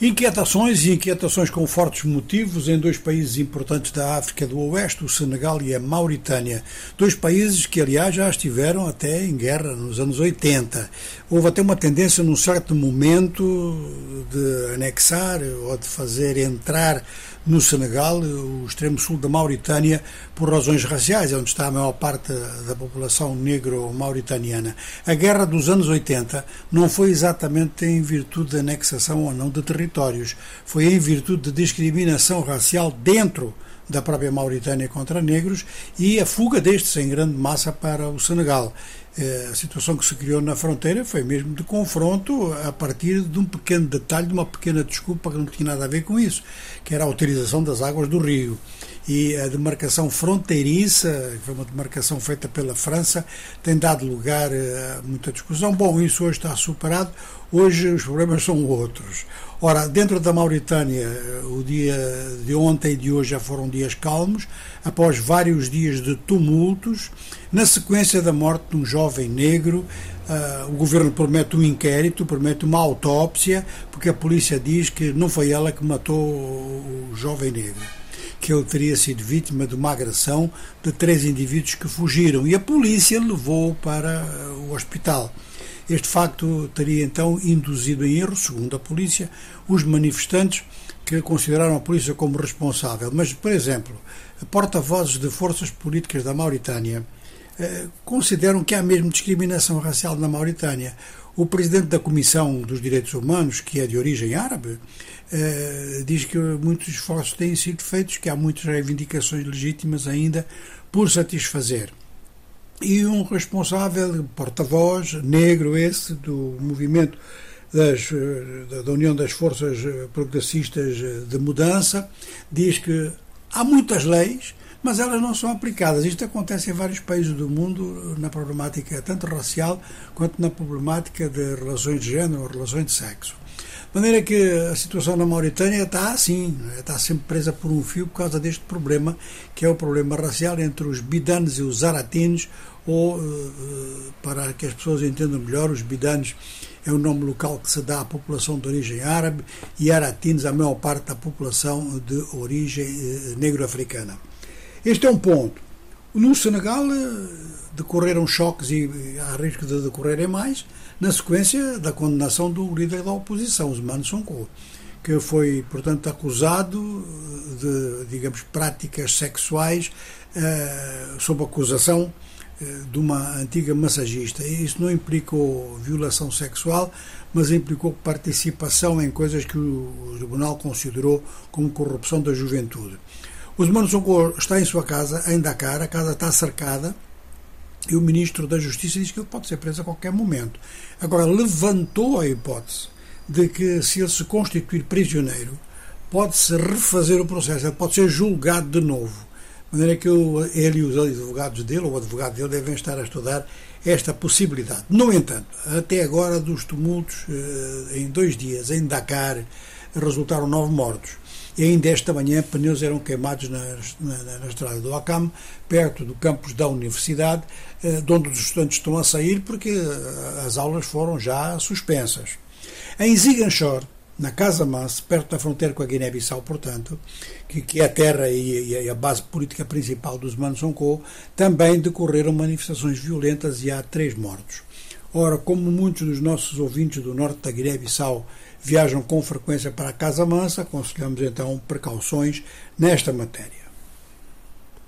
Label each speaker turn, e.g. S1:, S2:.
S1: Inquietações e inquietações com fortes motivos em dois países importantes da África do Oeste, o Senegal e a Mauritânia. Dois países que, aliás, já estiveram até em guerra nos anos 80. Houve até uma tendência, num certo momento, de anexar ou de fazer entrar no Senegal, o extremo sul da Mauritânia, por razões raciais, é onde está a maior parte da população negro-mauritaniana. A guerra dos anos 80 não foi exatamente em virtude de anexação ou não de territórios, foi em virtude de discriminação racial dentro da própria Mauritânia contra negros e a fuga destes em grande massa para o Senegal. Eh, a situação que se criou na fronteira foi mesmo de confronto a partir de um pequeno detalhe, de uma pequena desculpa que não tinha nada a ver com isso, que era a utilização das águas do rio e a demarcação fronteiriça, que foi uma demarcação feita pela França, tem dado lugar a muita discussão. Bom, isso hoje está superado, hoje os problemas são outros. Ora, dentro da Mauritânia, o dia de ontem e de hoje já foram dias calmos, após vários dias de tumultos, na sequência da morte de um jovem negro. Uh, o governo promete um inquérito, promete uma autópsia, porque a polícia diz que não foi ela que matou o jovem negro que ele teria sido vítima de uma agressão de três indivíduos que fugiram e a polícia levou para o hospital. Este facto teria então induzido em erro, segundo a polícia, os manifestantes que consideraram a polícia como responsável. Mas, por exemplo, porta-vozes de forças políticas da Mauritânia eh, consideram que há mesmo discriminação racial na Mauritânia. O presidente da Comissão dos Direitos Humanos, que é de origem árabe, eh, diz que muitos esforços têm sido feitos, que há muitas reivindicações legítimas ainda por satisfazer. E um responsável, porta-voz, negro esse, do movimento das, eh, da União das Forças Progressistas de Mudança, diz que há muitas leis, mas elas não são aplicadas. Isto acontece em vários países do mundo na problemática tanto racial quanto na problemática de relações de género relações de sexo. Maneira que a situação na Mauritânia está assim, está sempre presa por um fio por causa deste problema, que é o problema racial entre os bidanes e os zaratinos, ou, eh, para que as pessoas entendam melhor, os bidanes é o nome local que se dá à população de origem árabe e aratinos a maior parte da população de origem eh, negro-africana. Este é um ponto. No Senegal eh, decorreram choques e há risco de decorrerem mais, na sequência da condenação do líder da oposição, Ousmane Sonko, que foi, portanto, acusado de, digamos, práticas sexuais eh, sob acusação eh, de uma antiga massagista. Isso não implicou violação sexual, mas implicou participação em coisas que o tribunal considerou como corrupção da juventude. O Osmano Sonko está em sua casa, em Dakar, a casa está cercada, e o Ministro da Justiça diz que ele pode ser preso a qualquer momento. Agora, levantou a hipótese de que, se ele se constituir prisioneiro, pode-se refazer o processo, ele pode ser julgado de novo. De maneira que ele e os advogados dele, ou o advogado dele, devem estar a estudar esta possibilidade. No entanto, até agora, dos tumultos, eh, em dois dias, em Dakar, resultaram nove mortos. E ainda esta manhã, pneus eram queimados na, na, na estrada do Acam, perto do campus da universidade, eh, de onde os estudantes estão a sair porque eh, as aulas foram já suspensas. Em Ziganchor, na Casa Manse, perto da fronteira com a Guiné-Bissau, portanto, que, que, é a terra e, e, a base política principal dos Mansonko, também decorreram manifestações violentas e há três mortos. Ora, como muitos dos nossos ouvintes do norte da Guiné-Bissau viajam com frequência para Casa Mansa, aconselhamos então precauções nesta matéria.